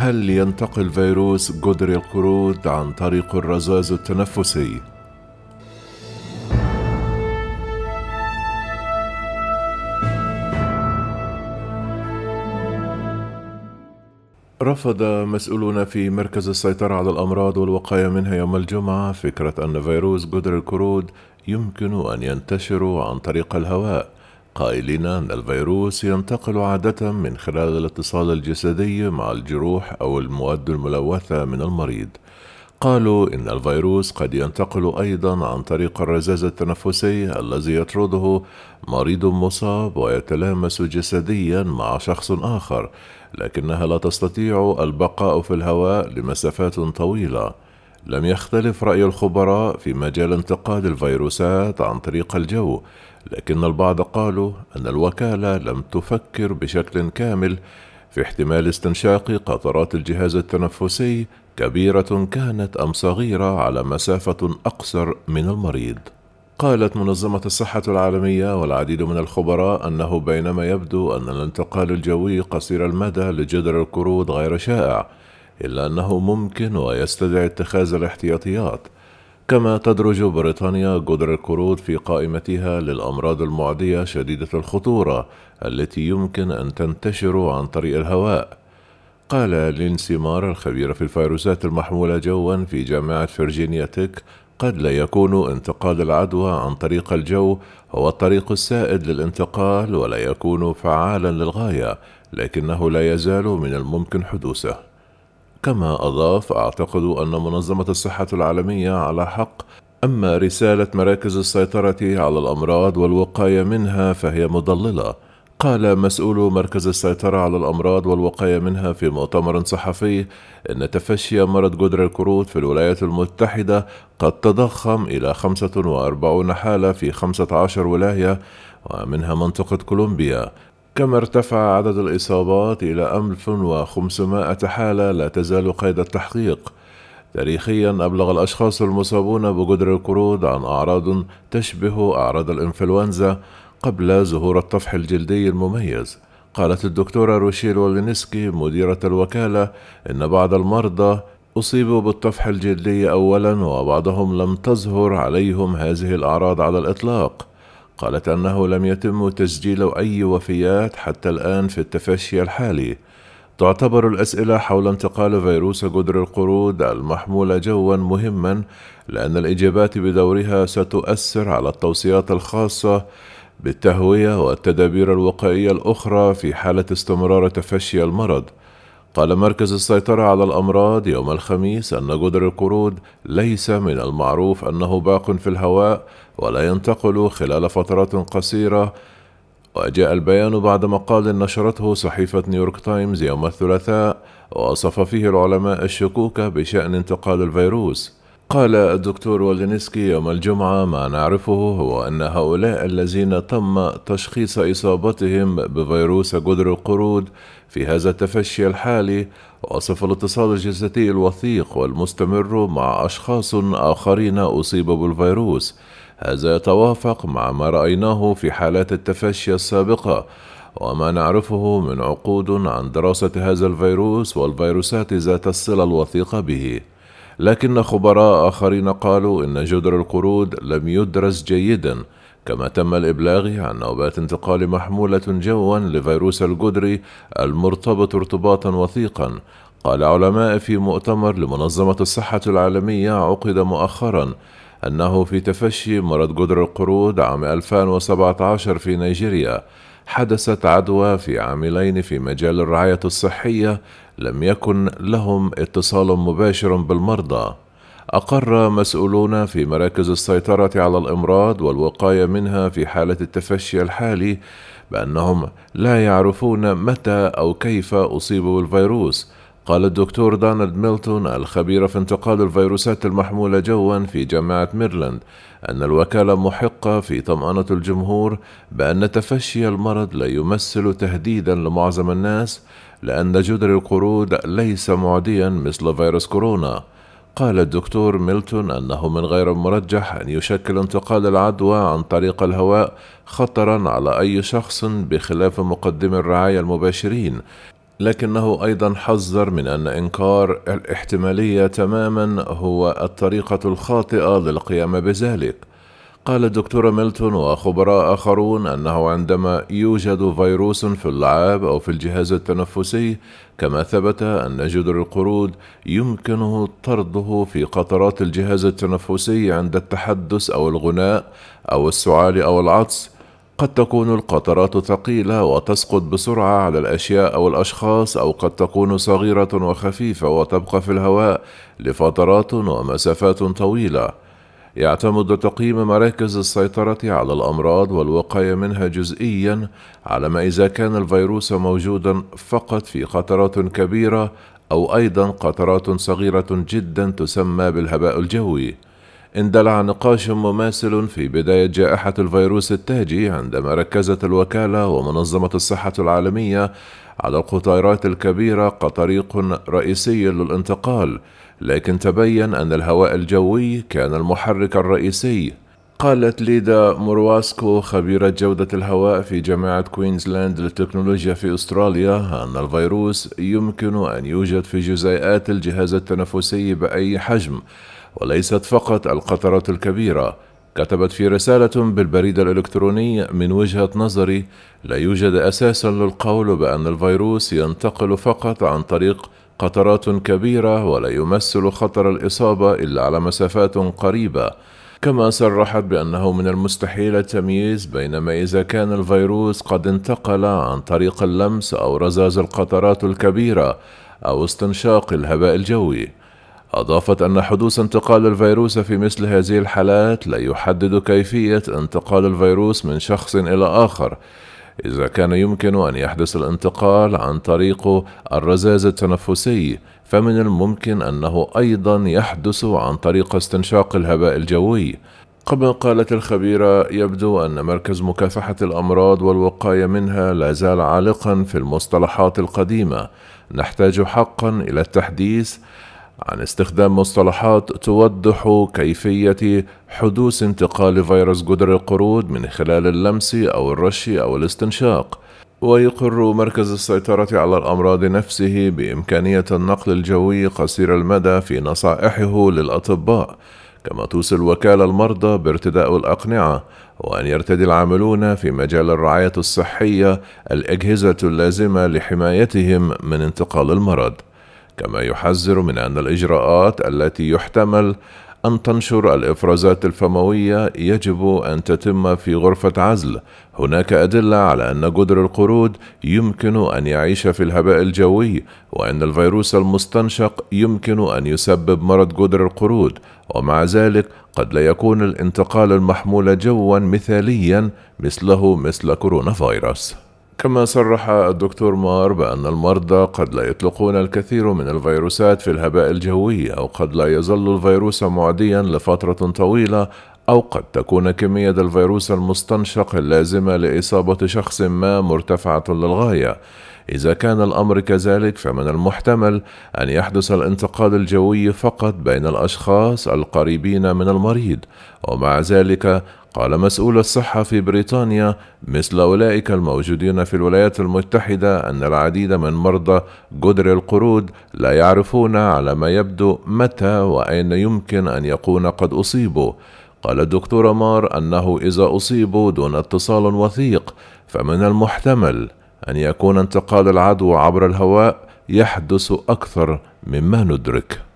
هل ينتقل فيروس جدري القرود عن طريق الرذاذ التنفسي؟ رفض مسؤولون في مركز السيطرة على الأمراض والوقاية منها يوم الجمعة فكرة أن فيروس جدر القرود يمكن أن ينتشر عن طريق الهواء. قائلين أن الفيروس ينتقل عادة من خلال الاتصال الجسدي مع الجروح أو المواد الملوثة من المريض. قالوا إن الفيروس قد ينتقل أيضا عن طريق الرذاذ التنفسي الذي يطرده مريض مصاب ويتلامس جسديا مع شخص آخر لكنها لا تستطيع البقاء في الهواء لمسافات طويلة. لم يختلف رأي الخبراء في مجال انتقال الفيروسات عن طريق الجو لكن البعض قالوا أن الوكالة لم تفكر بشكل كامل في احتمال استنشاق قطرات الجهاز التنفسي كبيرة كانت أم صغيرة على مسافة أقصر من المريض. قالت منظمة الصحة العالمية والعديد من الخبراء أنه بينما يبدو أن الانتقال الجوي قصير المدى لجدر القرود غير شائع، إلا أنه ممكن ويستدعي اتخاذ الاحتياطيات. كما تدرج بريطانيا جدر القرود في قائمتها للأمراض المعدية شديدة الخطورة التي يمكن أن تنتشر عن طريق الهواء قال لينسي مار الخبير في الفيروسات المحمولة جوا في جامعة فرجينيا تك قد لا يكون انتقال العدوى عن طريق الجو هو الطريق السائد للانتقال ولا يكون فعالا للغاية لكنه لا يزال من الممكن حدوثه كما أضاف أعتقد أن منظمة الصحة العالمية على حق. أما رسالة مراكز السيطرة على الأمراض والوقاية منها فهي مضللة. قال مسؤول مركز السيطرة على الأمراض والوقاية منها في مؤتمر صحفي إن تفشي مرض جدر الكروت في الولايات المتحدة قد تضخم إلى 45 حالة في 15 ولاية ومنها منطقة كولومبيا. كما ارتفع عدد الإصابات إلى 1500 حالة لا تزال قيد التحقيق. تاريخيا أبلغ الأشخاص المصابون بجدر القرود عن أعراض تشبه أعراض الإنفلونزا قبل ظهور الطفح الجلدي المميز. قالت الدكتورة روشيل ولينسكي مديرة الوكالة إن بعض المرضى أصيبوا بالطفح الجلدي أولا وبعضهم لم تظهر عليهم هذه الأعراض على الإطلاق. قالت أنه لم يتم تسجيل أي وفيات حتى الآن في التفشي الحالي. تعتبر الأسئلة حول انتقال فيروس جدر القرود المحمولة جوا مهما لأن الإجابات بدورها ستؤثر على التوصيات الخاصة بالتهوية والتدابير الوقائية الأخرى في حالة استمرار تفشي المرض. قال مركز السيطرة على الأمراض يوم الخميس أن جدر القرود ليس من المعروف أنه باق في الهواء ولا ينتقل خلال فترات قصيرة. وجاء البيان بعد مقال نشرته صحيفة نيويورك تايمز يوم الثلاثاء وصف فيه العلماء الشكوك بشأن انتقال الفيروس. قال الدكتور ولينسكي يوم الجمعة ما نعرفه هو أن هؤلاء الذين تم تشخيص إصابتهم بفيروس جدر القرود في هذا التفشي الحالي وصف الاتصال الجسدي الوثيق والمستمر مع أشخاص آخرين أصيبوا بالفيروس. هذا يتوافق مع ما رأيناه في حالات التفشي السابقة وما نعرفه من عقود عن دراسة هذا الفيروس والفيروسات ذات الصلة الوثيقة به. لكن خبراء آخرين قالوا إن جدر القرود لم يدرس جيدا كما تم الإبلاغ عن نوبات انتقال محمولة جوا لفيروس الجدري المرتبط ارتباطا وثيقا. قال علماء في مؤتمر لمنظمة الصحة العالمية عقد مؤخرا أنه في تفشي مرض جدر القرود عام 2017 في نيجيريا حدثت عدوى في عاملين في مجال الرعاية الصحية لم يكن لهم اتصال مباشر بالمرضى. أقر مسؤولون في مراكز السيطرة على الأمراض والوقاية منها في حالة التفشي الحالي بأنهم لا يعرفون متى أو كيف أصيبوا بالفيروس قال الدكتور دونالد ميلتون الخبير في انتقال الفيروسات المحمولة جوا في جامعة ميرلاند أن الوكالة محقة في طمأنة الجمهور بأن تفشي المرض لا يمثل تهديدا لمعظم الناس لأن جدر القرود ليس معديا مثل فيروس كورونا. قال الدكتور ميلتون أنه من غير المرجح أن يشكل انتقال العدوى عن طريق الهواء خطرا على أي شخص بخلاف مقدمي الرعاية المباشرين. لكنه أيضا حذر من أن إنكار الاحتمالية تماما هو الطريقة الخاطئة للقيام بذلك. قال الدكتور ميلتون وخبراء آخرون أنه عندما يوجد فيروس في اللعاب أو في الجهاز التنفسي كما ثبت أن جدر القرود يمكنه طرده في قطرات الجهاز التنفسي عند التحدث أو الغناء أو السعال أو العطس قد تكون القطرات ثقيلة وتسقط بسرعة على الأشياء أو الأشخاص أو قد تكون صغيرة وخفيفة وتبقى في الهواء لفترات ومسافات طويلة. يعتمد تقييم مراكز السيطرة على الأمراض والوقاية منها جزئيا على ما إذا كان الفيروس موجودا فقط في قطرات كبيرة أو أيضا قطرات صغيرة جدا تسمى بالهباء الجوي. اندلع نقاش مماثل في بداية جائحة الفيروس التاجي عندما ركزت الوكالة ومنظمة الصحة العالمية على القطيرات الكبيرة كطريق رئيسي للانتقال لكن تبين أن الهواء الجوي كان المحرك الرئيسي. قالت ليدا مورواسكو خبيرة جودة الهواء في جامعة كوينزلاند للتكنولوجيا في أستراليا أن الفيروس يمكن أن يوجد في جزيئات الجهاز التنفسي بأي حجم. وليست فقط القطرات الكبيرة. كتبت في رسالة بالبريد الإلكتروني من وجهة نظري لا يوجد أساس للقول بأن الفيروس ينتقل فقط عن طريق قطرات كبيرة ولا يمثل خطر الإصابة إلا على مسافات قريبة. كما صرحت بأنه من المستحيل التمييز بين ما إذا كان الفيروس قد انتقل عن طريق اللمس أو رذاذ القطرات الكبيرة أو استنشاق الهباء الجوي. أضافت أن حدوث انتقال الفيروس في مثل هذه الحالات لا يحدد كيفية انتقال الفيروس من شخص إلى آخر إذا كان يمكن أن يحدث الانتقال عن طريق الرذاذ التنفسي فمن الممكن أنه أيضا يحدث عن طريق استنشاق الهباء الجوي. كما قالت الخبيرة يبدو أن مركز مكافحة الأمراض والوقاية منها لا زال عالقا في المصطلحات القديمة. نحتاج حقا إلى التحديث عن استخدام مصطلحات توضح كيفية حدوث انتقال فيروس جدر القرود من خلال اللمس أو الرش أو الاستنشاق ويقر مركز السيطرة على الأمراض نفسه بإمكانية النقل الجوي قصير المدى في نصائحه للأطباء كما توصي الوكالة المرضى بارتداء الأقنعة وأن يرتدي العاملون في مجال الرعاية الصحية الأجهزة اللازمة لحمايتهم من انتقال المرض. كما يحذر من أن الإجراءات التي يحتمل أن تنشر الإفرازات الفموية يجب أن تتم في غرفة عزل. هناك أدلة على أن جدر القرود يمكن أن يعيش في الهباء الجوي، وأن الفيروس المستنشق يمكن أن يسبب مرض جدر القرود، ومع ذلك قد لا يكون الانتقال المحمول جوا مثاليا مثله مثل كورونا فيروس. كما صرح الدكتور مار بأن المرضى قد لا يطلقون الكثير من الفيروسات في الهباء الجوي أو قد لا يظل الفيروس معديا لفترة طويلة أو قد تكون كمية الفيروس المستنشق اللازمة لإصابة شخص ما مرتفعة للغاية. إذا كان الأمر كذلك فمن المحتمل أن يحدث الانتقال الجوي فقط بين الأشخاص القريبين من المريض. ومع ذلك قال مسؤول الصحة في بريطانيا مثل أولئك الموجودين في الولايات المتحدة أن العديد من مرضى جدر القرود لا يعرفون على ما يبدو متى وأين يمكن أن يكون قد أصيبوا. قال الدكتور مار أنه إذا أصيبوا دون اتصال وثيق فمن المحتمل أن يكون انتقال العدوى عبر الهواء يحدث أكثر مما ندرك.